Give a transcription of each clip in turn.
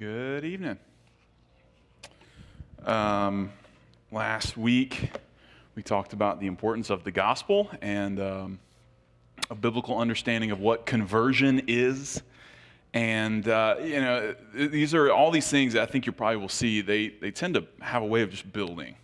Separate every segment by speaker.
Speaker 1: Good evening. Um, last week, we talked about the importance of the gospel and um, a biblical understanding of what conversion is. And, uh, you know, these are all these things that I think you probably will see, they, they tend to have a way of just building.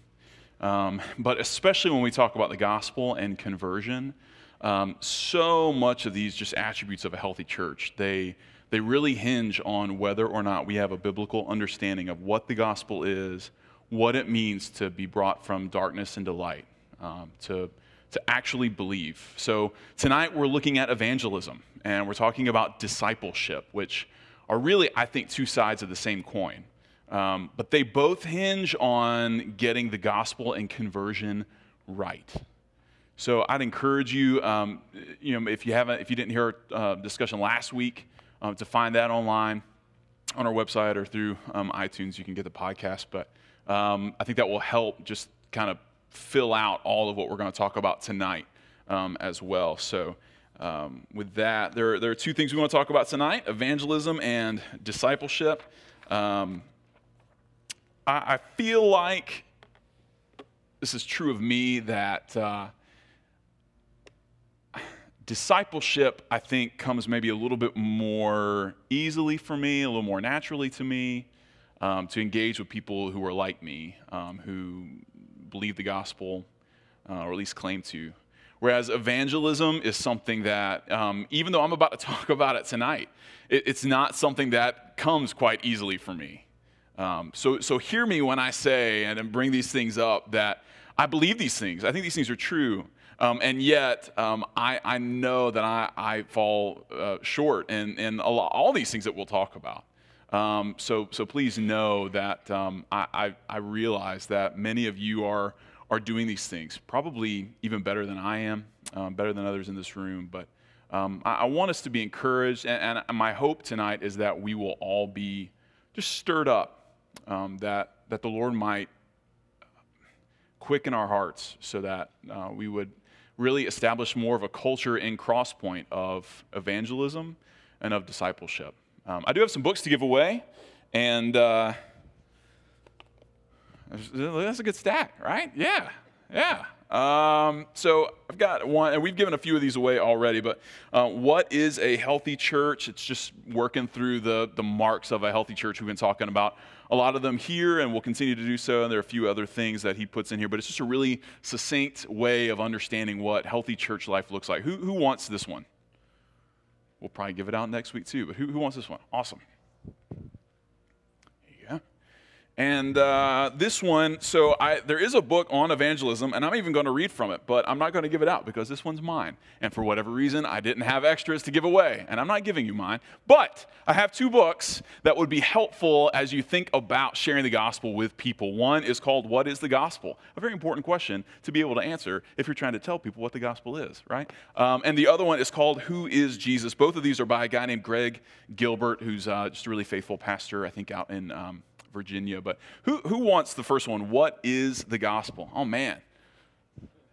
Speaker 1: Um, but especially when we talk about the gospel and conversion, um, so much of these just attributes of a healthy church, they they really hinge on whether or not we have a biblical understanding of what the gospel is, what it means to be brought from darkness into light, um, to, to actually believe. So tonight we're looking at evangelism, and we're talking about discipleship, which are really, I think, two sides of the same coin. Um, but they both hinge on getting the gospel and conversion right. So I'd encourage you, um, you know, if you haven't, if you didn't hear our uh, discussion last week, um, to find that online on our website or through um, iTunes. You can get the podcast, but um, I think that will help just kind of fill out all of what we're going to talk about tonight um, as well. So, um, with that, there, there are two things we want to talk about tonight evangelism and discipleship. Um, I, I, feel like this is true of me that. Uh, discipleship, I think, comes maybe a little bit more easily for me, a little more naturally to me, um, to engage with people who are like me, um, who believe the gospel, uh, or at least claim to. Whereas evangelism is something that, um, even though I'm about to talk about it tonight, it, it's not something that comes quite easily for me. Um, so, so hear me when I say and bring these things up that I believe these things. I think these things are true. Um, and yet, um, I, I, know that I, I fall uh, short in, in lot, all these things that we'll talk about. Um, so, so please know that um, I, I, I, realize that many of you are, are doing these things, probably even better than I am, um, better than others in this room. But um, I, I, want us to be encouraged, and, and, my hope tonight is that we will all be just stirred up, that, that the Lord might quicken our hearts so that uh, we would really establish more of a culture in Crosspoint of evangelism and of discipleship. Um, I do have some books to give away, and uh, that's a good stack, right? Yeah, yeah. Um, so I've got one, and we've given a few of these away already. But uh, what is a healthy church? It's just working through the the marks of a healthy church. We've been talking about a lot of them here, and we'll continue to do so. And there are a few other things that he puts in here, but it's just a really succinct way of understanding what healthy church life looks like. Who, who wants this one? We'll probably give it out next week too, but who, who wants this one? Awesome. And uh, this one, so I, there is a book on evangelism, and I'm even going to read from it, but I'm not going to give it out because this one's mine. And for whatever reason, I didn't have extras to give away, and I'm not giving you mine. But I have two books that would be helpful as you think about sharing the gospel with people. One is called What is the Gospel? A very important question to be able to answer if you're trying to tell people what the gospel is, right? Um, and the other one is called Who is Jesus? Both of these are by a guy named Greg Gilbert, who's uh, just a really faithful pastor, I think, out in. Um, Virginia. But who, who wants the first one? What is the gospel? Oh, man.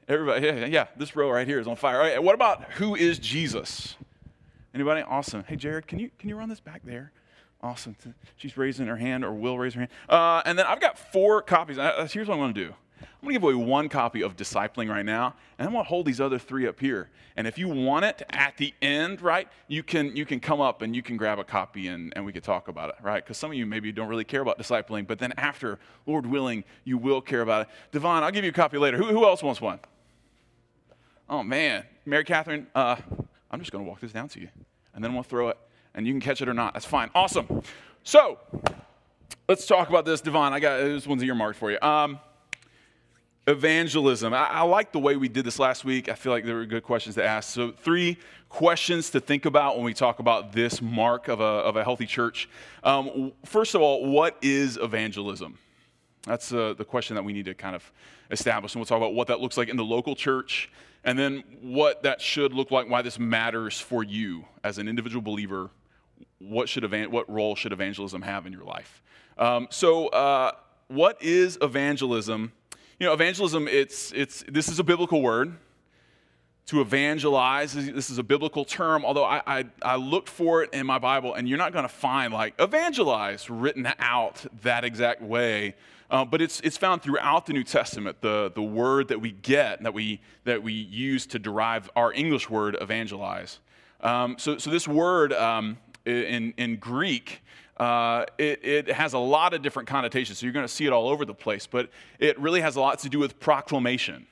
Speaker 1: Everybody, yeah, yeah, this row right here is on fire. All right, what about who is Jesus? Anybody? Awesome. Hey, Jared, can you, can you run this back there? Awesome. She's raising her hand or will raise her hand. Uh, and then I've got four copies. Uh, here's what I'm going to do I'm going to give away one copy of Discipling right now, and I'm going to hold these other three up here. And if you want it at the end, right, you can, you can come up and you can grab a copy and, and we can talk about it, right? Because some of you maybe don't really care about discipling, but then after, Lord willing, you will care about it. Devon, I'll give you a copy later. Who, who else wants one? Oh, man. Mary Catherine, uh, I'm just going to walk this down to you, and then we'll throw it, and you can catch it or not. That's fine. Awesome. So, let's talk about this. Devon, I got this one's earmarked for you. Um, evangelism. I, I, like the way we did this last week. I feel like there were good questions to ask. So, three questions to think about when we talk about this mark of a, of a healthy church. Um, first of all, what is evangelism? That's uh, the question that we need to kind of establish. And we'll talk about what that looks like in the local church, and then what that should look like, why this matters for you as an individual believer. What, should evan- what role should evangelism have in your life? Um, so, uh, what is evangelism? You know, evangelism, it's, it's, this is a biblical word. to evangelize. This is a biblical term, although I, I, I looked for it in my Bible, and you're not going to find like evangelize written out that exact way. Uh, but it's, it's found throughout the New Testament, the, the word that we get, that we, that we use to derive our English word evangelize. Um, so, so this word um, in, in Greek, uh, it, it, has a lot of different connotations. So you're going to see it all over the place, but it really has a lot to do with proclamation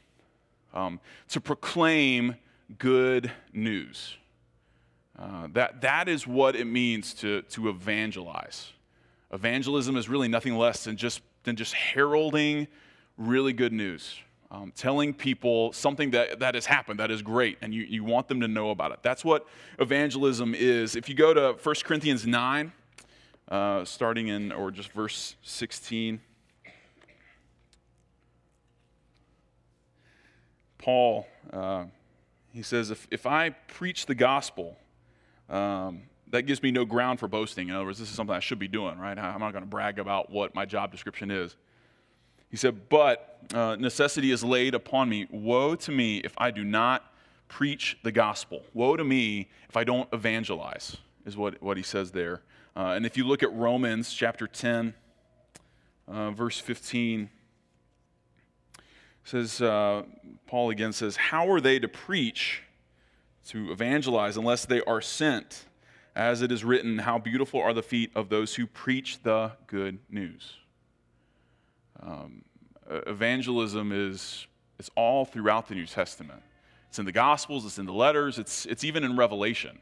Speaker 1: um, to proclaim good news. Uh, that, that is what it means to, to evangelize. Evangelism is really nothing less than just, than just heralding really good news, um, telling people something that, that has happened that is great, and you, you want them to know about it. That's what evangelism is. If you go to 1 Corinthians 9, uh, starting in, or just verse 16. Paul, uh, he says, if, if I preach the gospel, um, that gives me no ground for boasting. In other words, this is something I should be doing, right? I'm not going to brag about what my job description is. He said, But uh, necessity is laid upon me. Woe to me if I do not preach the gospel. Woe to me if I don't evangelize, is what, what he says there. Uh, and if you look at Romans chapter 10, uh, verse 15, says, uh, Paul again says, How are they to preach, to evangelize, unless they are sent? As it is written, How beautiful are the feet of those who preach the good news. Um, evangelism is it's all throughout the New Testament. It's in the Gospels, it's in the letters, it's, it's even in Revelation.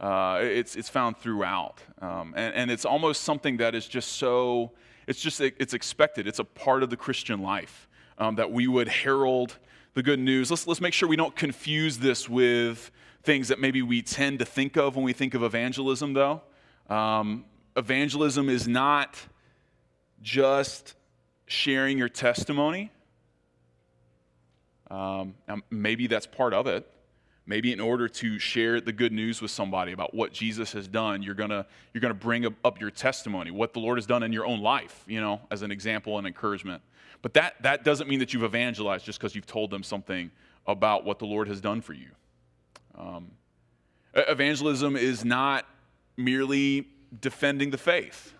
Speaker 1: Uh, it's, it's found throughout. Um, and, and it's almost something that is just so, it's just, it's expected. It's a part of the Christian life um, that we would herald the good news. Let's, let's make sure we don't confuse this with things that maybe we tend to think of when we think of evangelism, though. Um, evangelism is not just sharing your testimony. Um, maybe that's part of it. Maybe in order to share the good news with somebody about what Jesus has done, you're gonna you're gonna bring up your testimony, what the Lord has done in your own life, you know, as an example and encouragement. But that, that doesn't mean that you've evangelized just because you've told them something about what the Lord has done for you. Um, evangelism is not merely defending the faith.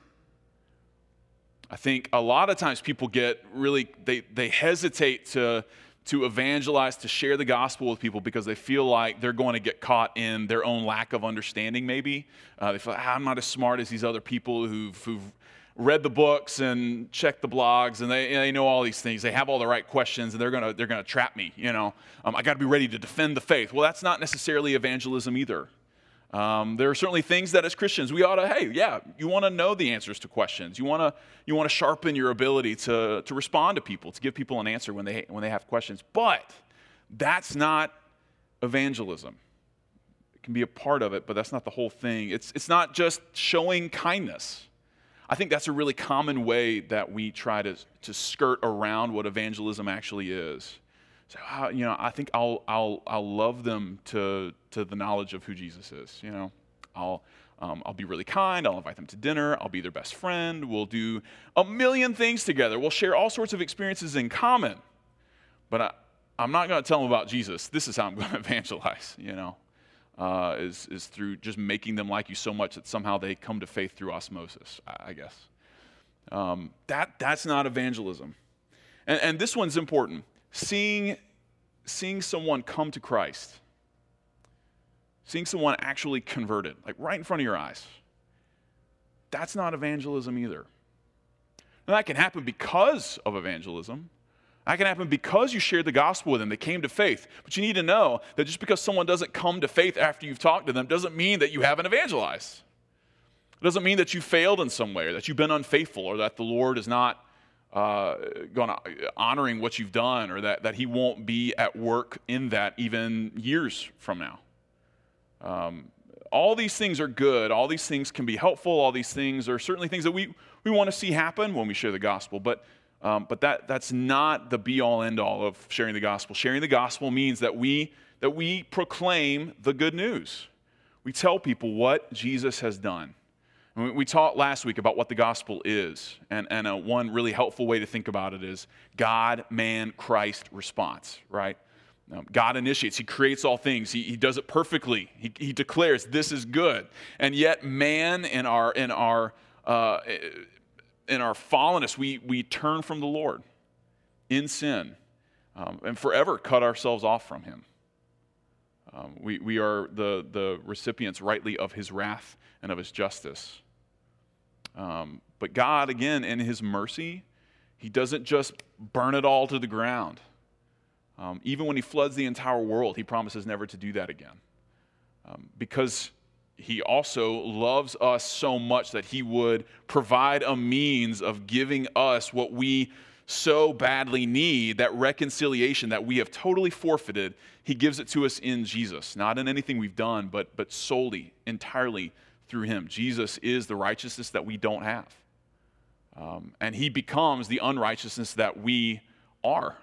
Speaker 1: I think a lot of times people get really, they, they hesitate to, to evangelize, to share the gospel with people because they feel like they're going to get caught in their own lack of understanding, maybe. Uh, they feel ah, I'm not as smart as these other people who've, who've read the books and checked the blogs and they, they know all these things. They have all the right questions and they're going to they're to trap me you know? Um, i got to be ready to defend the faith. Well that's not necessarily evangelism either um, there are certainly things that as christians we ought to hey yeah you want to know the answers to questions. You want to you want to sharpen your ability to to respond to people to give people an answer when they when they have questions. But that's not evangelism. It can be a part of it but that's not the whole thing. It's it's not just showing kindness. I think that's a really common way that we try to, to skirt around what evangelism actually is. So, uh, you know, I think I'll, I'll, I'll love them to, to the knowledge of who Jesus is. You know, I'll, um, I'll be really kind. I'll invite them to dinner. I'll be their best friend. We'll do a million things together. We'll share all sorts of experiences in common. But I, I'm not going to tell them about Jesus. This is how I'm going to evangelize, you know uh, is, is through just making them like you so much that somehow they come to faith through osmosis, I, I guess. Um, that, that's not evangelism. And, and this one's important. Seeing, seeing someone come to Christ, seeing someone actually converted, like right in front of your eyes, that's not evangelism either. And that can happen because of evangelism. That can happen because you shared the gospel with them. They came to faith. But you need to know that just because someone doesn't come to faith after you've talked to them doesn't mean that you haven't evangelized. It doesn't mean that you failed in some way or that you've been unfaithful or that the Lord is not uh, going honoring what you've done or that, that He won't be at work in that even years from now. Um, all these things are good. All these things can be helpful. All these things are certainly things that we, we want to see happen when we share the gospel. But um, but that, that's not the be all end all of sharing the gospel. Sharing the gospel means that we, that we proclaim the good news. We tell people what Jesus has done. We talked last week about what the gospel is. And, and a, one really helpful way to think about it is God, man, Christ response, right? Um, God initiates, He creates all things, He, he does it perfectly. He, he declares, This is good. And yet, man, in our, in our, uh, in our fallenness, we, we turn from the Lord in sin um, and forever cut ourselves off from Him. Um, we, we are the, the recipients rightly of His wrath and of His justice. Um, but God, again, in His mercy, He doesn't just burn it all to the ground. Um, even when he floods the entire world, he promises never to do that again. Um, because he also loves us so much that he would provide a means of giving us what we so badly need that reconciliation that we have totally forfeited. He gives it to us in Jesus, not in anything we've done, but, but solely, entirely through him. Jesus is the righteousness that we don't have. Um, and he becomes the unrighteousness that we are.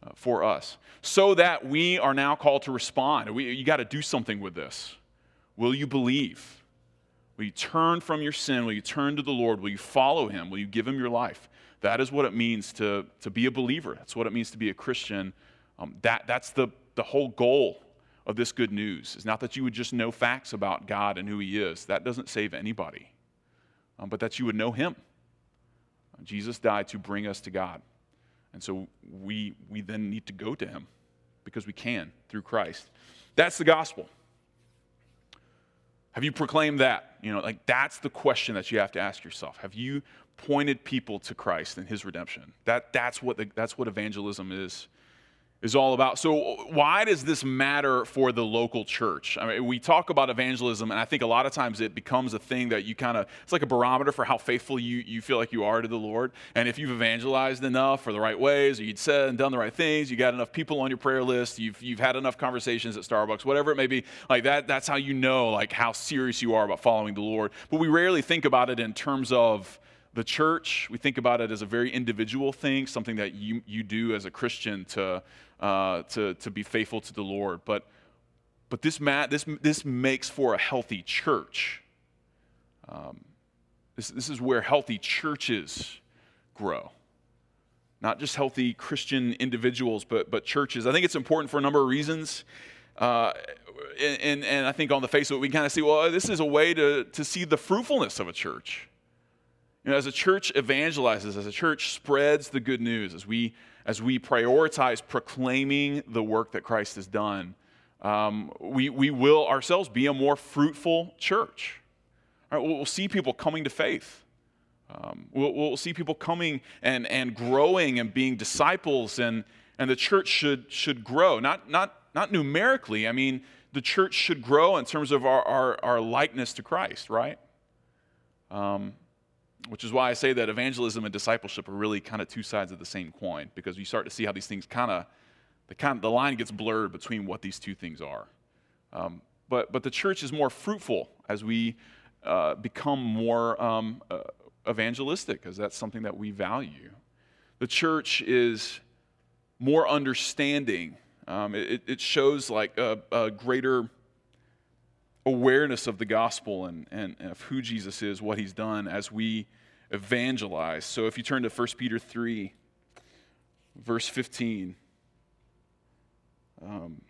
Speaker 1: Uh, for us, so that we are now called to respond. We, you got to do something with this. Will you believe? Will you turn from your sin? Will you turn to the Lord? Will you follow Him? Will you give Him your life? That is what it means to, to be a believer. That's what it means to be a Christian. Um, that, that's the, the whole goal of this good news. It's not that you would just know facts about God and who He is. That doesn't save anybody. Um, but that you would know Him. Jesus died to bring us to God. And so we, we then need to go to him because we can through Christ. That's the gospel. Have you proclaimed that? You know, like that's the question that you have to ask yourself. Have you pointed people to Christ and his redemption? That, that's, what the, that's what evangelism is is all about. So, why does this matter for the local church? I mean, we talk about evangelism, and I think a lot of times it becomes a thing that you kind of, it's like a barometer for how faithful you, you feel like you are to the Lord. And if you've evangelized enough for the right ways, or you'd said and done the right things, you got enough people on your prayer list, you've, you've had enough conversations at Starbucks, whatever it may be, like that, that's how you know like how serious you are about following the Lord. But we rarely think about it in terms of, the church, we think about it as a very individual thing, something that you, you do as a Christian to, uh, to, to be faithful to the Lord. But, but this, ma- this, this makes for a healthy church. Um, this, this is where healthy churches grow. Not just healthy Christian individuals, but, but churches. I think it's important for a number of reasons. Uh, and, and I think on the face of it, we kind of see, well, this is a way to, to see the fruitfulness of a church. You know, as a church evangelizes, as a church spreads the good news, as we, as we prioritize proclaiming the work that Christ has done, um, we, we will ourselves be a more fruitful church. Right, we'll, we'll see people coming to faith. Um, we'll, we'll, see people coming and, and growing and being disciples, and, and the church should, should grow. Not, not, not numerically, I mean, the church should grow in terms of our, our, our likeness to Christ, right? Um, which is why I say that evangelism and discipleship are really kind of two sides of the same coin, because you start to see how these things kind of, the, kind of, the line gets blurred between what these two things are. Um, but, but the church is more fruitful as we uh, become more um, uh, evangelistic, because that's something that we value. The church is more understanding. Um, it, it, shows like a, a greater awareness of the gospel and, and, of who Jesus is, what he's done as we evangelize. So if you turn to 1 Peter 3, verse 15. Um,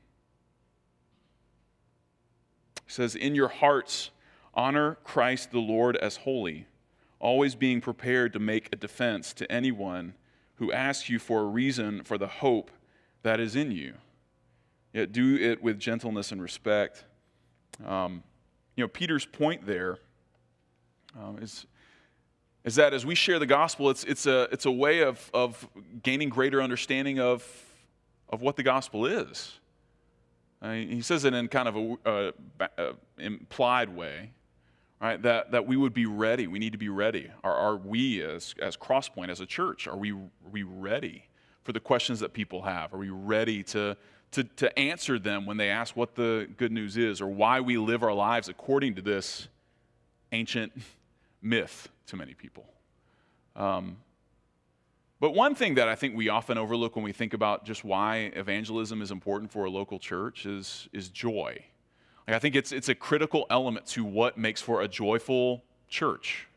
Speaker 1: says, In your hearts, honor Christ the Lord as holy, always being prepared to make a defense to anyone who asks you for a reason for the hope that is in you. Yet do it with gentleness and respect um, you know, Peter's point there um, is is that as we share the gospel, it's, it's, a, it's a way of, of gaining greater understanding of, of what the gospel is. Mean, he says it in kind of a, a, a, implied way, right? That, that we would be ready. We need to be ready. Are, are we, as, as Crosspoint, as a church, are we, are we ready for the questions that people have? Are we ready to, to, to answer them when they ask what the good news is or why we live our lives according to this ancient myth to many people. Um, but one thing that I think we often overlook when we think about just why evangelism is important for a local church is, is joy. Like I think it's, it's a critical element to what makes for a joyful church.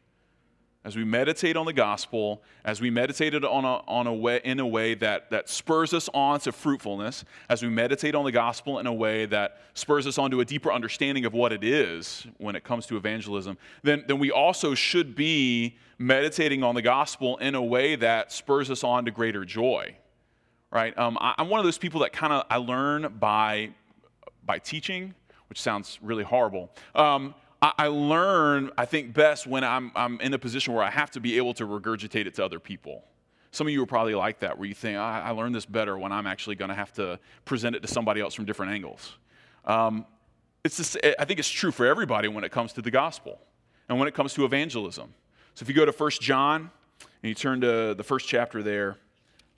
Speaker 1: As we meditate on the gospel, as we meditate on a, on a way, in a way that, that spurs us on to fruitfulness, as we meditate on the gospel in a way that spurs us on to a deeper understanding of what it is when it comes to evangelism, then, then we also should be meditating on the gospel in a way that spurs us on to greater joy. Right? Um, I, I'm one of those people that kind of I learn by by teaching, which sounds really horrible. Um, I, learn, I think, best when I'm, I'm in a position where I have to be able to regurgitate it to other people. Some of you are probably like that, where you think, I, I learned this better when I'm actually going to have to present it to somebody else from different angles. Um, it's just, I think it's true for everybody when it comes to the gospel and when it comes to evangelism. So if you go to 1 John and you turn to the first chapter there,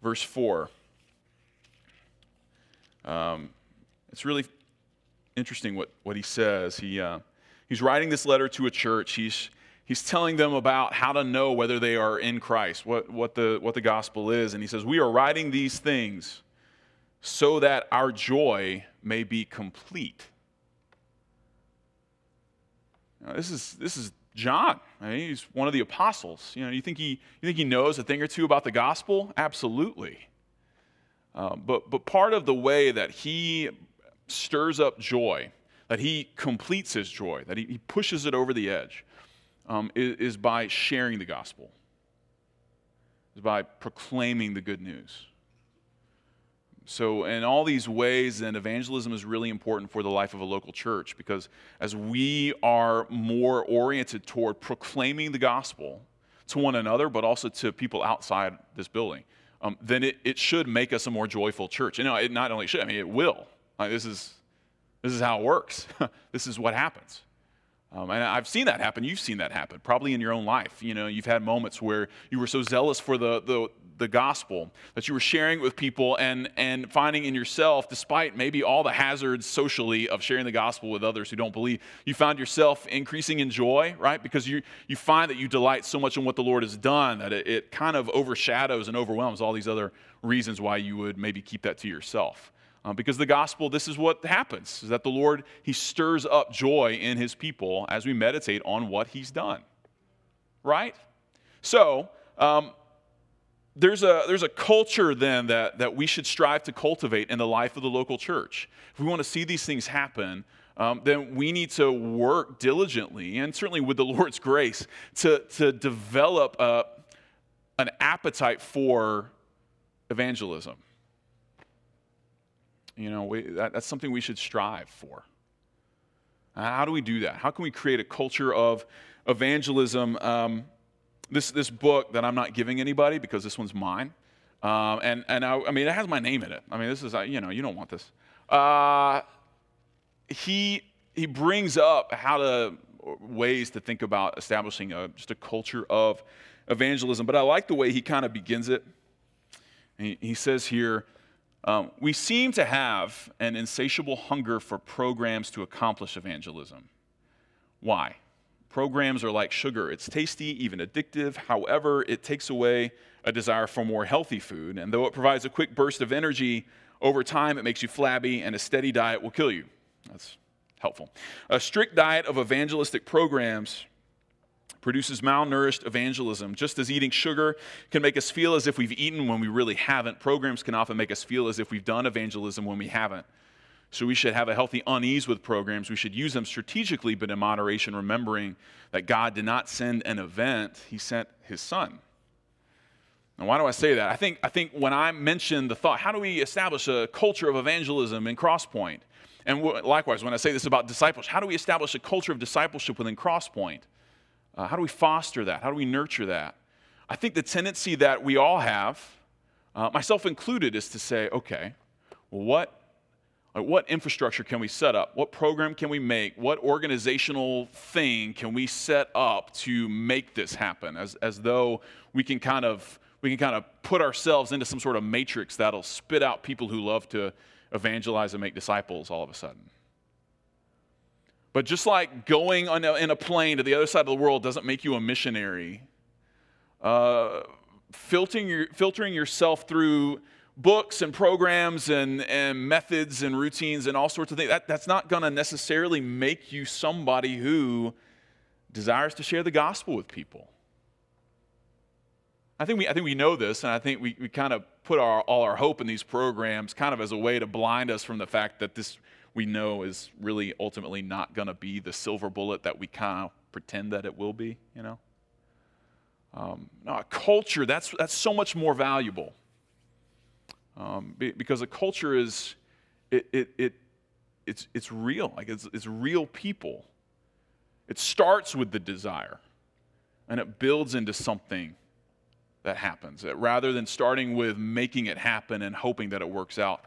Speaker 1: verse 4, um, it's really interesting what, what he says. He, uh, He's writing this letter to a church. He's, he's telling them about how to know whether they are in Christ, what, what, the, what the gospel is. And he says, We are writing these things so that our joy may be complete. Now, this, is, this is John. I mean, he's one of the apostles. You know, you think he, you think he knows a thing or two about the gospel? Absolutely. Uh, but, but part of the way that he stirs up joy that he completes his joy, that he, he pushes it over the edge, um, is, is by sharing the gospel, is by proclaiming the good news. So, in all these ways, then evangelism is really important for the life of a local church because as we are more oriented toward proclaiming the gospel to one another, but also to people outside this building, um, then it, it should make us a more joyful church. You know, it not only should, I mean, it will. Like, this is this is how it works. this is what happens. Um, and I've seen that happen. You've seen that happen, probably in your own life. You know, you've had moments where you were so zealous for the, the, the gospel that you were sharing it with people and, and finding in yourself, despite maybe all the hazards socially of sharing the gospel with others who don't believe, you found yourself increasing in joy, right? Because you, you find that you delight so much in what the Lord has done that it, it kind of overshadows and overwhelms all these other reasons why you would maybe keep that to yourself. Uh, because the gospel, this is what happens, is that the Lord, He stirs up joy in His people as we meditate on what He's done. Right? So, um, there's a, there's a culture then that, that we should strive to cultivate in the life of the local church. If we want to see these things happen, um, then we need to work diligently and certainly with the Lord's grace to, to develop a, an appetite for evangelism. You know, we, that, that's something we should strive for. How do we do that? How can we create a culture of evangelism? Um, this, this book that I'm not giving anybody because this one's mine. Um, and and I, I, mean, it has my name in it. I mean, this is, you know, you don't want this. Uh, he, he brings up how to, ways to think about establishing a, just a culture of evangelism. But I like the way he kind of begins it. He, he says here, um, we seem to have an insatiable hunger for programs to accomplish evangelism. Why? Programs are like sugar. It's tasty, even addictive. However, it takes away a desire for more healthy food. And though it provides a quick burst of energy, over time it makes you flabby, and a steady diet will kill you. That's helpful. A strict diet of evangelistic programs produces malnourished evangelism. Just as eating sugar can make us feel as if we've eaten when we really haven't, programs can often make us feel as if we've done evangelism when we haven't. So we should have a healthy unease with programs. We should use them strategically, but in moderation, remembering that God did not send an event, He sent His Son. Now, why do I say that? I think, I think when I mention the thought, how do we establish a culture of evangelism in Crosspoint? And likewise, when I say this about discipleship, how do we establish a culture of discipleship within Crosspoint? Uh, how do we foster that? How do we nurture that? I think the tendency that we all have, uh, myself included, is to say, okay, well, what, like what infrastructure can we set up? What program can we make? What organizational thing can we set up to make this happen? As, as though we can kind of we can kind of put ourselves into some sort of matrix that'll spit out people who love to evangelize and make disciples all of a sudden. But just like going a, in a plane to the other side of the world doesn't make you a missionary, uh, filtering, your, filtering yourself through books and programs and, and methods and routines and all sorts of things, that, that's not going to necessarily make you somebody who desires to share the gospel with people. I think we, I think we know this, and I think we, we kind of put our, all our hope in these programs kind of as a way to blind us from the fact that this we know is really ultimately not going to be the silver bullet that we kind of pretend that it will be, you know? Um, no, a culture, that's, that's so much more valuable. Um, because a culture is, it, it, it, it's, it's real. Like it's, it's real people. It starts with the desire and it builds into something that happens rather than starting with making it happen and hoping that it works out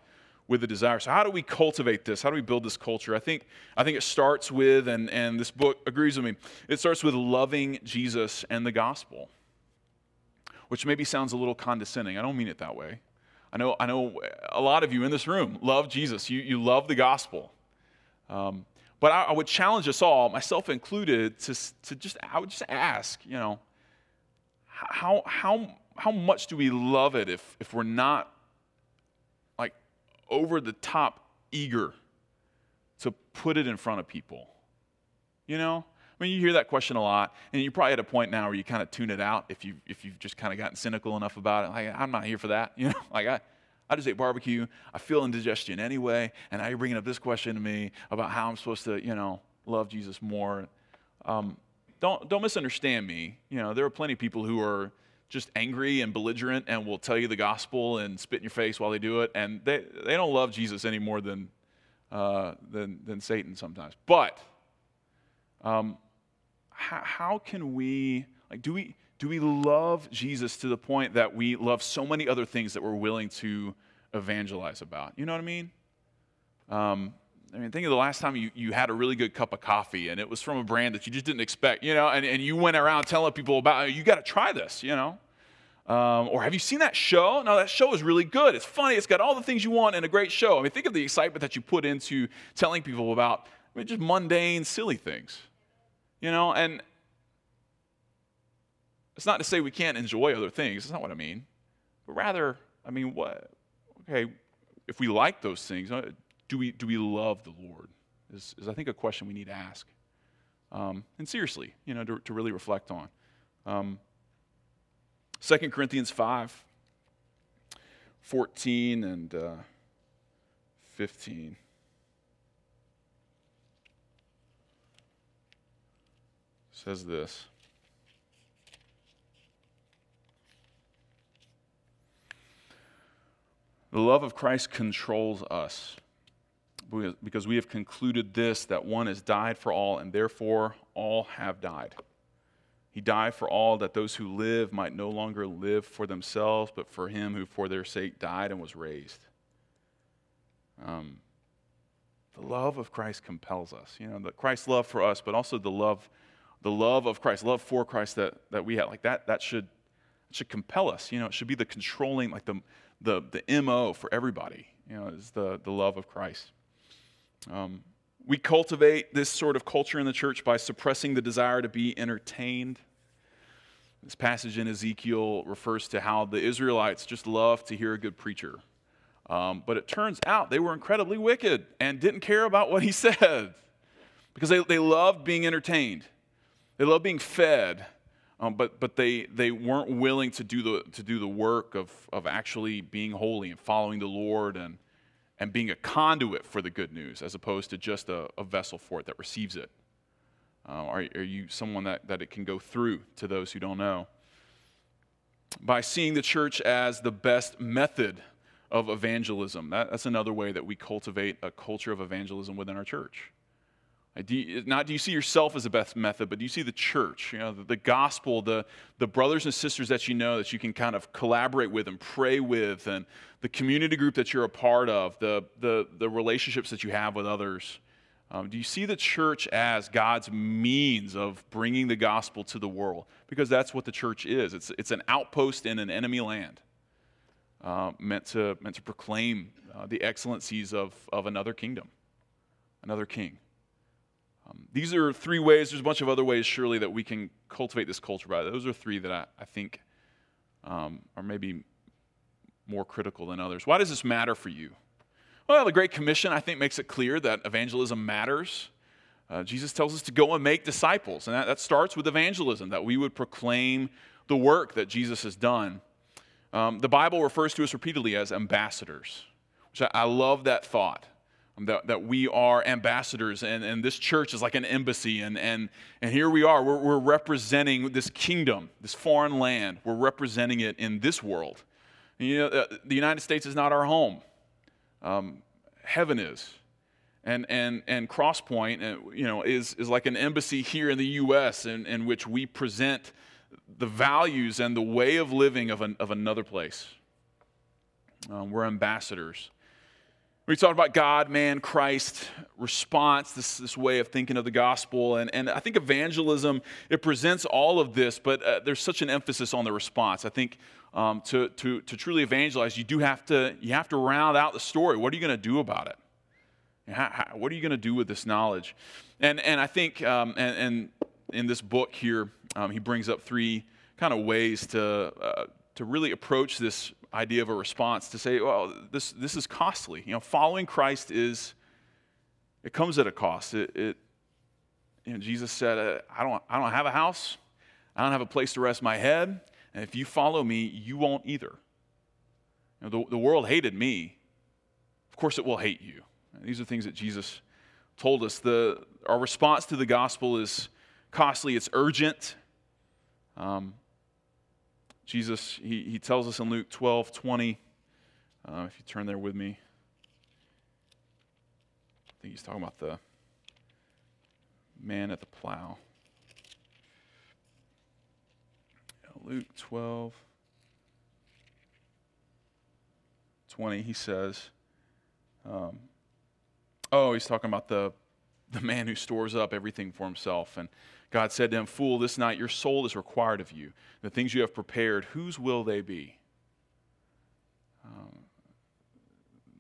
Speaker 1: with the desire. So how do we cultivate this? How do we build this culture? I think I think it starts with and and this book agrees with me. It starts with loving Jesus and the gospel. Which maybe sounds a little condescending. I don't mean it that way. I know I know a lot of you in this room love Jesus. You you love the gospel. Um, but I, I would challenge us all, myself included, to, to just I would just ask, you know, how how how much do we love it if if we're not over the top eager to put it in front of people? You know? I mean, you hear that question a lot, and you're probably at a point now where you kind of tune it out if, you, if you've just kind of gotten cynical enough about it. Like, I'm not here for that. You know, like, I, I just ate barbecue. I feel indigestion anyway, and now you're bringing up this question to me about how I'm supposed to, you know, love Jesus more. Um, don't, don't misunderstand me. You know, there are plenty of people who are just angry and belligerent and will tell you the gospel and spit in your face while they do it. And they, they don't love Jesus any more than, uh, than, than Satan sometimes. But um, how, how can we, like, do we, do we love Jesus to the point that we love so many other things that we're willing to evangelize about? You know what I mean? Um, I mean, think of the last time you, you had a really good cup of coffee and it was from a brand that you just didn't expect, you know, and, and you went around telling people about, you got to try this, you know. Um, or have you seen that show? No, that show is really good. It's funny. It's got all the things you want in a great show. I mean, think of the excitement that you put into telling people about I mean, just mundane, silly things, you know. And it's not to say we can't enjoy other things. That's not what I mean. But rather, I mean, what? Okay, if we like those things, uh, do we, do we love the Lord? Is, is I think a question we need to ask. Um, and seriously, you know, to, to really reflect on. Um, 2 Corinthians 5, 14 and uh, 15. says this. The love of Christ controls us because we have concluded this that one has died for all, and therefore all have died. He died for all that those who live might no longer live for themselves, but for him who for their sake died and was raised. Um, the love of Christ compels us. You know, the Christ's love for us, but also the love, the love of Christ, love for Christ that, that we have. Like that, that should, should compel us. You know, it should be the controlling, like the, the, the MO for everybody, you know, is the, the love of Christ. Um, we cultivate this sort of culture in the church by suppressing the desire to be entertained. This passage in Ezekiel refers to how the Israelites just love to hear a good preacher. Um, but it turns out they were incredibly wicked and didn't care about what he said because they, they loved being entertained, they loved being fed. Um, but but they, they weren't willing to do the, to do the work of, of actually being holy and following the Lord and, and being a conduit for the good news as opposed to just a, a vessel for it that receives it? Uh, are, are you someone that, that it can go through to those who don't know? By seeing the church as the best method of evangelism. That, that's another way that we cultivate a culture of evangelism within our church. Do you, not do you see yourself as the best method, but do you see the church, you know, the, the, gospel, the, the brothers and sisters that you know that you can kind of collaborate with and pray with, and the community group that you're a part of, the, the, the relationships that you have with others. Um, do you see the church as God's means of bringing the gospel to the world? Because that's what the church is. It's, it's an outpost in an enemy land, uh, meant, to, meant to proclaim uh, the excellencies of, of another kingdom, another king. Um, these are three ways. There's a bunch of other ways, surely, that we can cultivate this culture by. Those are three that I, I think um, are maybe more critical than others. Why does this matter for you? Well, the Great Commission, I think, makes it clear that evangelism matters. Uh, Jesus tells us to go and make disciples, and that, that starts with evangelism, that we would proclaim the work that Jesus has done. Um, the Bible refers to us repeatedly as ambassadors, which I, I love that thought. That, that we are ambassadors, and, and this church is like an embassy, and, and, and here we are. We're, we're representing this kingdom, this foreign land. We're representing it in this world. And, you know, uh, the United States is not our home, um, heaven is. And, and, and Crosspoint, uh, you know, is, is like an embassy here in the U.S. in, in which we present the values and the way of living of, an, of another place. Um, we're ambassadors. We talked about God, man, Christ, response, this, this way of thinking of the gospel. And, and I think evangelism, it presents all of this, but uh, there's such an emphasis on the response. I think um, to, to, to truly evangelize, you do have to, you have to round out the story. What are you going to do about it? How, how, what are you going to do with this knowledge? And, and I think, um, and, and, in this book here, um, he brings up three kind of ways to, uh, to really approach this idea of a response to say, well, this, this is costly. You know, following Christ is, it comes at a cost. It, it you know, Jesus said, uh, I, don't, I don't have a house, I don't have a place to rest my head, and if you follow me, you won't either. You know, the, the world hated me. Of course, it will hate you. These are things that Jesus told us. The, our response to the gospel is costly, it's urgent. Um, Jesus, he, he tells us in Luke 12 20, uh, if you turn there with me, I think he's talking about the man at the plow. Luke 12 20, he says, um, oh, he's talking about the, the man who stores up everything for himself. And God said to him, Fool, this night your soul is required of you. The things you have prepared, whose will they be? Um,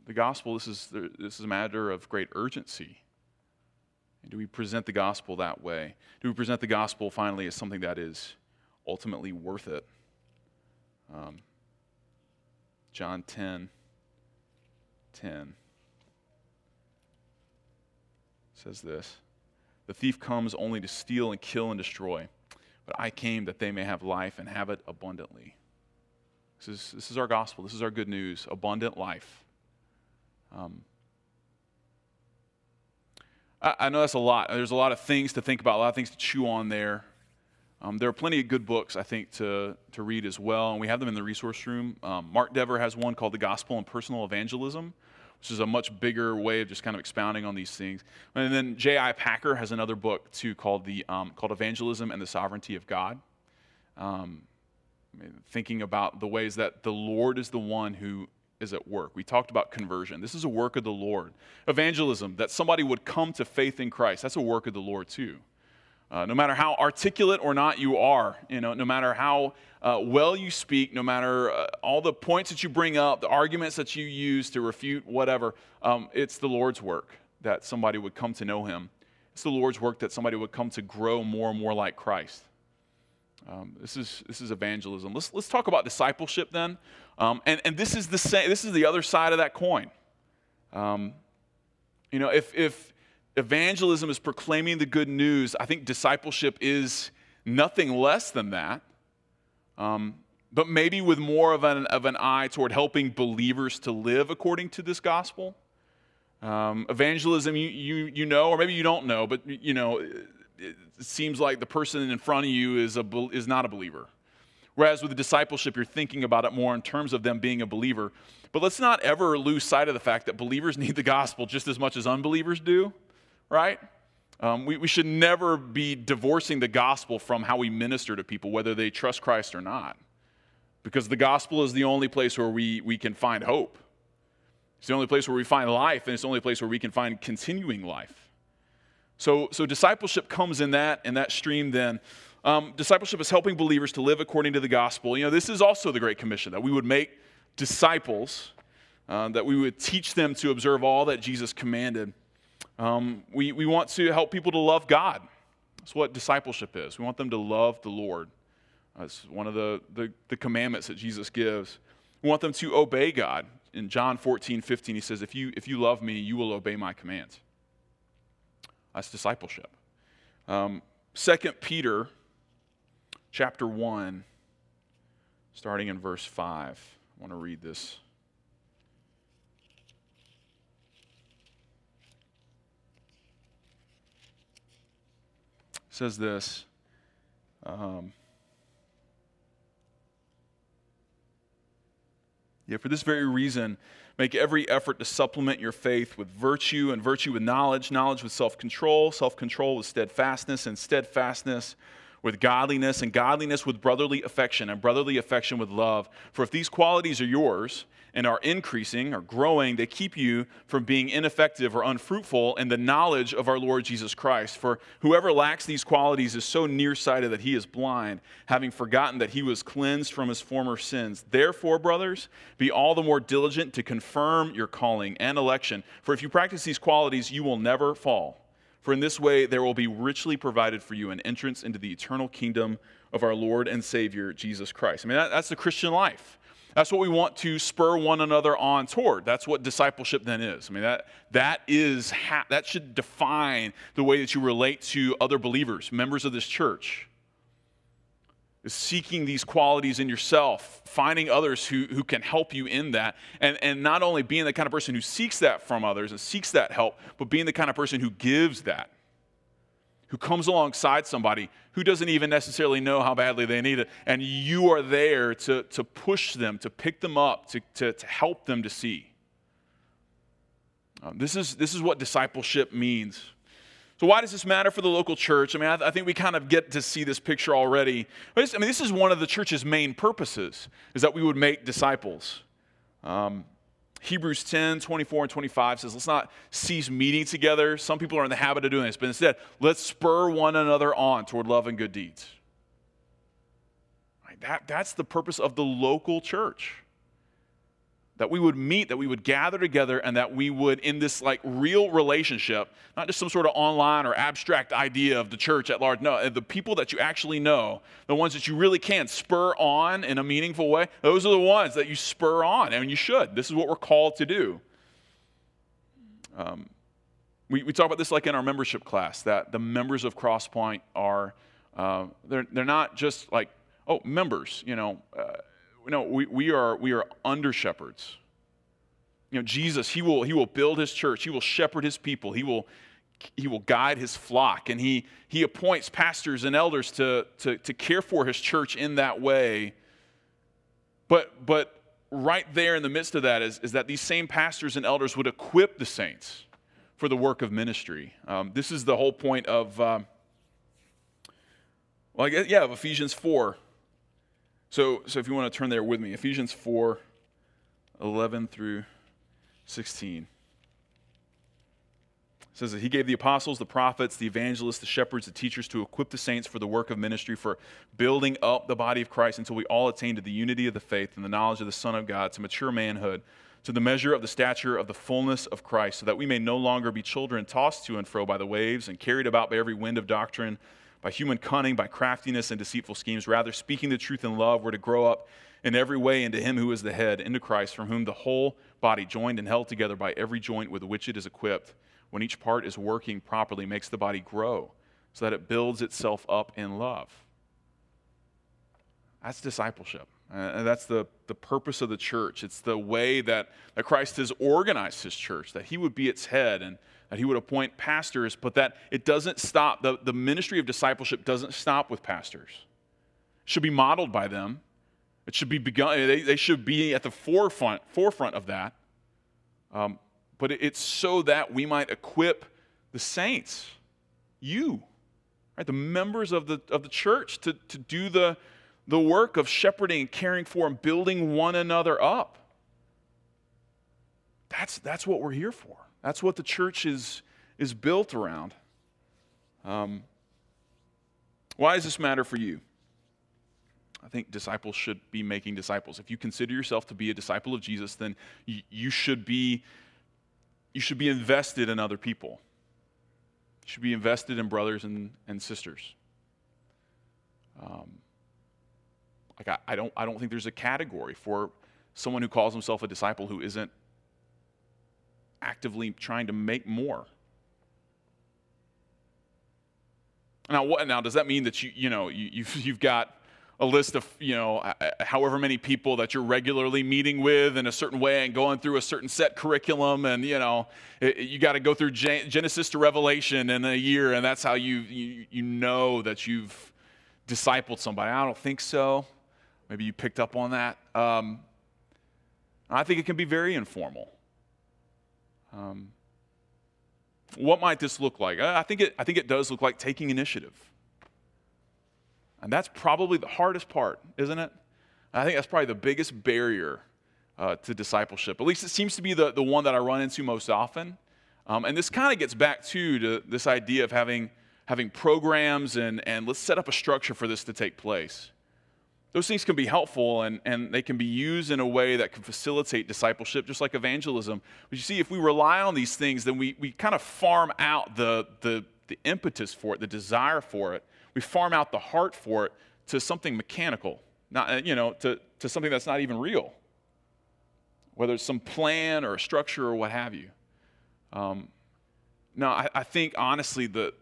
Speaker 1: the gospel, this is, this is a matter of great urgency. do we present the gospel that way? Do we present the gospel finally as something that is ultimately worth it? Um, John 10 10 says this. The thief comes only to steal and kill and destroy. But I came that they may have life and have it abundantly. This is, this is our gospel. This is our good news abundant life. Um, I, I, know that's a lot. There's a lot of things to think about, a lot of things to chew on there. Um, there are plenty of good books, I think, to, to read as well, and we have them in the resource room. Um, Mark Dever has one called The Gospel and Personal Evangelism which is a much bigger way of just kind of expounding on these things. And then J.I. Packer has another book too called the um, called Evangelism and the Sovereignty of God. Um, thinking about the ways that the Lord is the one who is at work. We talked about conversion. This is a work of the Lord. Evangelism, that somebody would come to faith in Christ, that's a work of the Lord too. Uh, no matter how articulate or not you are, you know, no matter how uh, well you speak, no matter uh, all the points that you bring up, the arguments that you use to refute whatever, um, it's the Lord's work that somebody would come to know Him. It's the Lord's work that somebody would come to grow more and more like Christ. Um, this is this is evangelism. Let's let's talk about discipleship then, um, and and this is the same. This is the other side of that coin. Um, you know, if if evangelism is proclaiming the good news. I think discipleship is nothing less than that. Um, but maybe with more of an, of an eye toward helping believers to live according to this gospel. Um, evangelism, you, you, you know, or maybe you don't know, but you know, it, it seems like the person in front of you is, a, is not a believer. Whereas with discipleship, you're thinking about it more in terms of them being a believer. But let's not ever lose sight of the fact that believers need the gospel just as much as unbelievers do right? Um, we, we should never be divorcing the gospel from how we minister to people, whether they trust Christ or not. Because the gospel is the only place where we, we can find hope. It's the only place where we find life, and it's the only place where we can find continuing life. So, so discipleship comes in that, in that stream then. Um, discipleship is helping believers to live according to the gospel. You know, this is also the Great Commission that we would make disciples, uh, that we would teach them to observe all that Jesus commanded. Um, we, we want to help people to love God. That's what discipleship is. We want them to love the Lord. That's one of the, the, the commandments that Jesus gives. We want them to obey God. In John 14, 15, he says, if you, if you love me, you will obey my commands. That's discipleship. Um, 2 Peter chapter 1. starting in verse 5. I want to read this. Says this. Um, yeah, for this very reason, make every effort to supplement your faith with virtue, and virtue with knowledge, knowledge with self control, self control with steadfastness, and steadfastness with godliness, and godliness with brotherly affection, and brotherly affection with love. For if these qualities are yours and are increasing or growing, they keep you from being ineffective or unfruitful in the knowledge of our Lord Jesus Christ. For whoever lacks these qualities is so nearsighted that he is blind, having forgotten that he was cleansed from his former sins. Therefore, brothers, be all the more diligent to confirm your calling and election. For if you practice these qualities, you will never fall. For in this way there will be richly provided for you an entrance into the eternal kingdom of our Lord and Savior, Jesus Christ. I mean, that, that's the Christian life. That's what we want to spur one another on toward. That's what discipleship then is. I mean, that, that, is ha- that should define the way that you relate to other believers, members of this church seeking these qualities in yourself, finding others who, who can help you in that, and, and not only being the kind of person who seeks that from others and seeks that help, but being the kind of person who gives that, who comes alongside somebody who doesn't even necessarily know how badly they need it, and you are there to, to push them, to pick them up, to, to, to help them to see. Um, this, is, this is what discipleship means so, why does this matter for the local church? I mean, I, I, think we kind of get to see this picture already. I mean, this is one of the church's main purposes, is that we would make disciples. Um, Hebrews 10, 24, and 25 says, let's not cease meeting together. Some people are in the habit of doing this, but instead, let's spur one another on toward love and good deeds. Right? That, that's the purpose of the local church that we would meet, that we would gather together, and that we would, in this like real relationship, not just some sort of online or abstract idea of the church at large. No, the people that you actually know, the ones that you really can spur on in a meaningful way, those are the ones that you spur on, and you should. This is what we're called to do. Um, we, we talk about this like in our membership class, that the members of Crosspoint are, uh, they're, they're not just like, oh, members, you know. Uh, no, we, we are, we are under shepherds. You know, Jesus, he will, he will build his church, he will shepherd his people, he will, he will guide his flock, and he, he appoints pastors and elders to, to, to care for his church in that way. But, but right there in the midst of that is, is that these same pastors and elders would equip the saints for the work of ministry. Um, this is the whole point of, um, well, guess, yeah, of Ephesians 4. So, so if you want to turn there with me, Ephesians 4 11 through 16 says that he gave the apostles, the prophets, the evangelists, the shepherds, the teachers to equip the saints for the work of ministry, for building up the body of Christ until we all attain to the unity of the faith and the knowledge of the Son of God, to mature manhood, to the measure of the stature of the fullness of Christ, so that we may no longer be children tossed to and fro by the waves and carried about by every wind of doctrine by human cunning, by craftiness and deceitful schemes. Rather, speaking the truth in love, we're to grow up in every way into Him who is the head, into Christ, from whom the whole body, joined and held together by every joint with which it is equipped, when each part is working properly, makes the body grow so that it builds itself up in love. That's discipleship. Uh, that's the, the purpose of the church. It's the way that, that Christ has organized his church, that he would be its head and that he would appoint pastors, but that it doesn't stop. The, the ministry of discipleship doesn't stop with pastors. It should be modeled by them. It should be begun, they, they should be at the forefront, forefront of that. Um, but it, it's so that we might equip the saints, you, right, the members of the, of the church, to, to do the, the work of shepherding and caring for and building one another up. That's, that's what we're here for. That's what the church is, is built around. Um, why does this matter for you? I think disciples should be making disciples. If you consider yourself to be a disciple of Jesus, then you, should be you should be invested in other people. You should be invested in brothers and, and sisters. Um, like I, I, don't I don't think there's a category for someone who calls himself a disciple who isn't actively trying to make more. Now, what, now does that mean that you, you know, you, you've, you've got a list of, you know, however many people that you're regularly meeting with in a certain way and going through a certain set curriculum. And, you know, you got to go through Genesis to Revelation in a year, and that's how you, you, you know that you've discipled somebody. I don't think so. Maybe you picked up on that. Um, I think it can be very informal. Um, what might this look like? I think it, I think it does look like taking initiative. And that's probably the hardest part, isn't it? I think that's probably the biggest barrier uh, to discipleship. At least it seems to be the, the one that I run into most often. Um, and this kind of gets back to, to this idea of having, having programs and, and let's set up a structure for this to take place. Those things can be helpful and, and they can be used in a way that can facilitate discipleship, just like evangelism. But you see, if we rely on these things, then we, we kind of farm out the, the, the impetus for it, the desire for it. We farm out the heart for it to something mechanical, not, uh, you know, to, to something that's not even real, whether it's some plan or a structure or what have you. Um, I, I think honestly, the,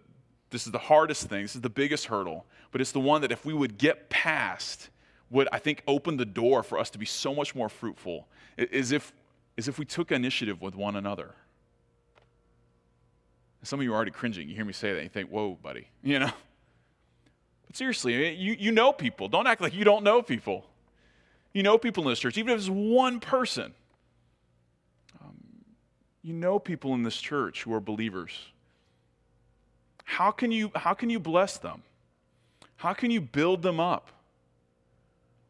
Speaker 1: this is the hardest thing, this is the biggest hurdle, but it's the one that if we would get past, would, I think, open the door for us to be so much more fruitful, is if, is if we took initiative with one another. Some of you are already cringing. You hear me say that, and you think, whoa, buddy, you know? But seriously, you, you know people. Don't act like you don't know people. You know people in this church, even if it's one person. Um, you know people in this church who are believers. How can you, how can you bless them? How can you build them up?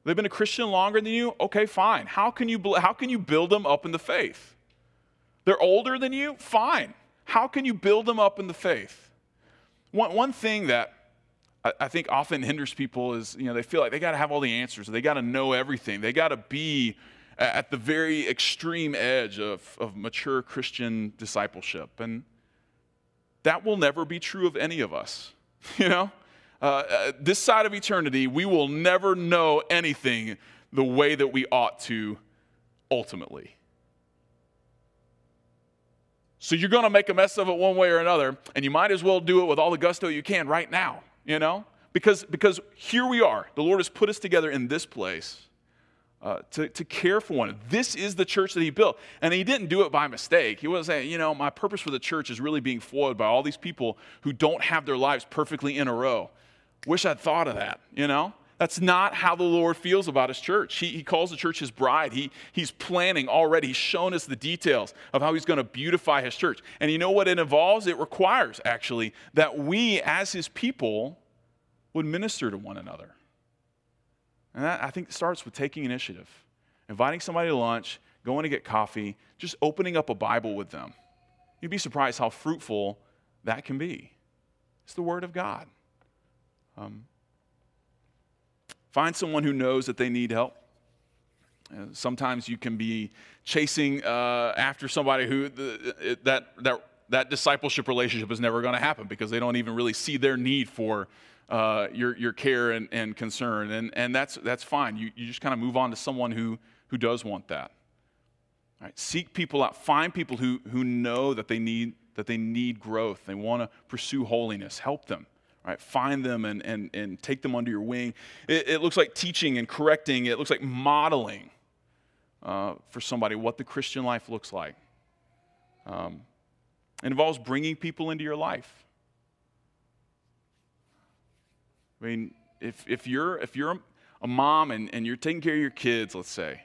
Speaker 1: They've been a Christian longer than you? Okay, fine. How can you, how can you build them up in the faith? They're older than you? Fine. How can you build them up in the faith? One, one thing that I, think often hinders people is, you know, they feel like they got to have all the answers. They got to know everything. They got to be at the very extreme edge of, of mature Christian discipleship. And that will never be true of any of us, you know? Uh, uh, this side of eternity, we will never know anything the way that we ought to ultimately. So you're going to make a mess of it one way or another, and you might as well do it with all the gusto you can right now, you know? Because, because here we are. The Lord has put us together in this place uh, to, to care for one. This is the church that He built. And He didn't do it by mistake. He wasn't saying, you know, my purpose for the church is really being foiled by all these people who don't have their lives perfectly in a row. Wish I'd thought of that, you know? That's not how the Lord feels about his church. He, he calls the church his bride. He, he's planning already. He's shown us the details of how he's going to beautify his church. And you know what it involves? It requires, actually, that we, as his people, would minister to one another. And that, I think, starts with taking initiative, inviting somebody to lunch, going to get coffee, just opening up a Bible with them. You'd be surprised how fruitful that can be. It's the Word of God. Um, find someone who knows that they need help. Uh, sometimes you can be chasing uh, after somebody who the, that, that, that discipleship relationship is never going to happen because they don't even really see their need for uh, your, your care and, and concern. And, and that's, that's fine. You, you just kind of move on to someone who, who does want that. All right, seek people out. Find people who, who know that they need, that they need growth. They want to pursue holiness. Help them. Right, find them and, and, and take them under your wing. It, it looks like teaching and correcting. It looks like modeling uh, for somebody what the Christian life looks like. Um, it involves bringing people into your life. I mean, if, if you're, if you're a mom and, and you're taking care of your kids, let's say,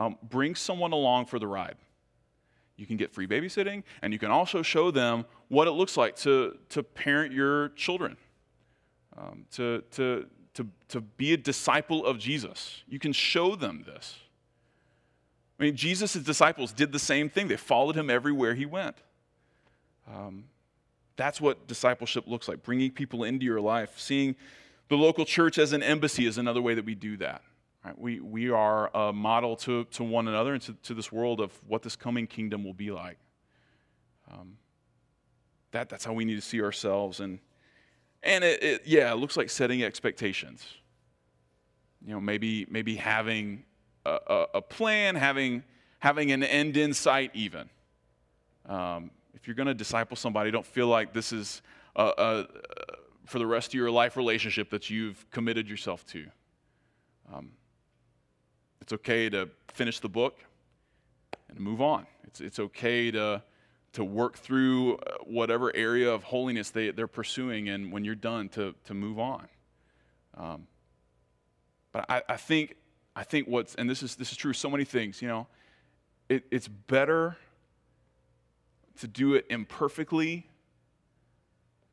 Speaker 1: um, bring someone along for the ride. You can get free babysitting, and you can also show them what it looks like to, to parent your children, um, to, to, to, to be a disciple of Jesus. You can show them this. I mean, Jesus' disciples did the same thing, they followed him everywhere he went. Um, that's what discipleship looks like bringing people into your life. Seeing the local church as an embassy is another way that we do that. Right? We, we are a model to, to one another and to, to this world of what this coming kingdom will be like. Um, that, that's how we need to see ourselves. And, and it, it, yeah, it looks like setting expectations. You know, maybe, maybe having a, a, a plan, having, having an end in sight, even. Um, if you're going to disciple somebody, don't feel like this is a, a, for the rest of your life relationship that you've committed yourself to. Um, it's okay to finish the book and move on. It's, it's okay to, to work through uh, whatever area of holiness they, they're pursuing, and when you're done, to, to move on. Um, but I, I, think, I think what's, and this is, this is true, so many things, you know, it, it's better to do it imperfectly,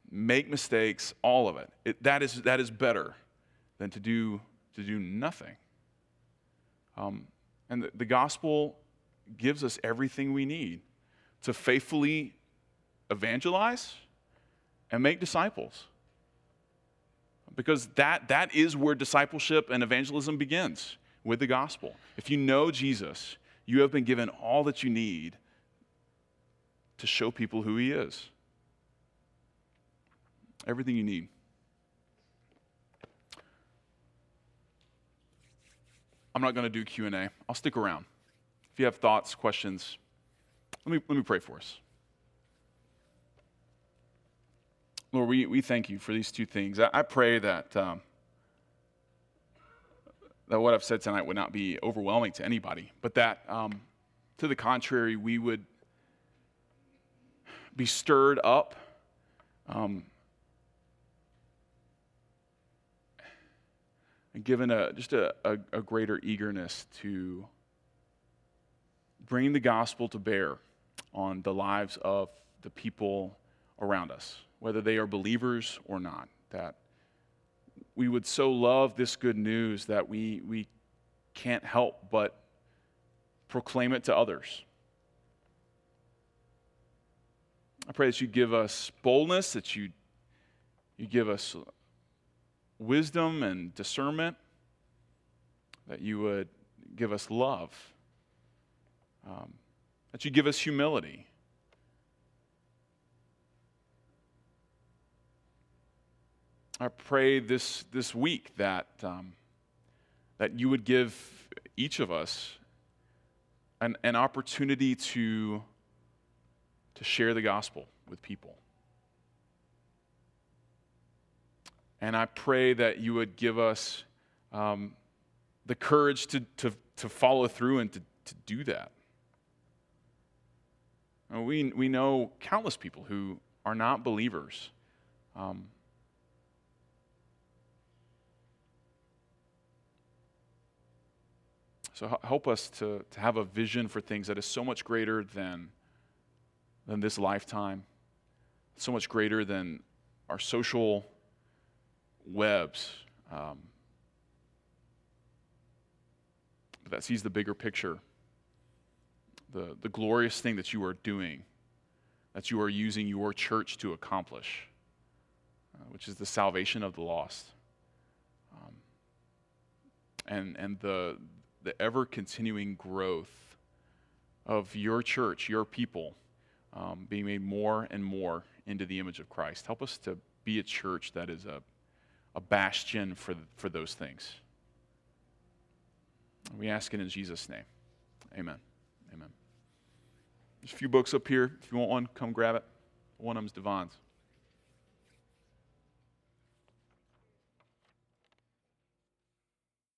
Speaker 1: make mistakes, all of it. it that, is, that is better than to do, to do nothing. Um, and the, the gospel gives us everything we need to faithfully evangelize and make disciples. Because that, that is where discipleship and evangelism begins with the gospel. If you know Jesus, you have been given all that you need to show people who he is. Everything you need. I'm not going to do Q&A. I'll stick around. If you have thoughts, questions, let me, let me pray for us. Lord, we, we thank you for these two things. I, I pray that, um, that what I've said tonight would not be overwhelming to anybody, but that, um, to the contrary, we would be stirred up. Um, and given a, just a, a, a greater eagerness to bring the gospel to bear on the lives of the people around us, whether they are believers or not. That we would so love this good news that we, we can't help but proclaim it to others. I pray that you give us boldness, that you, you give us wisdom and discernment, that you would give us love, um, that you give us humility. I pray this, this week that, um, that you would give each of us an, an opportunity to to share the gospel with people. And I pray that you would give us um, the courage to, to, to follow through and to, to do that. And we, we know countless people who are not believers. Um, so help us to, to have a vision for things that is so much greater than than this lifetime, so much greater than our social webs. Um, that sees the bigger picture, the, the glorious thing that you are doing, that you are using your church to accomplish, uh, which is the salvation of the lost. Um, and and the, the ever continuing growth of your church, your people um, being made more and more into the image of Christ. Help us to be a church that is a, a bastion for, for those things. We ask it in Jesus' name. Amen. Amen. There's a few books up here. If you want one, come grab it. One of them's Devon's.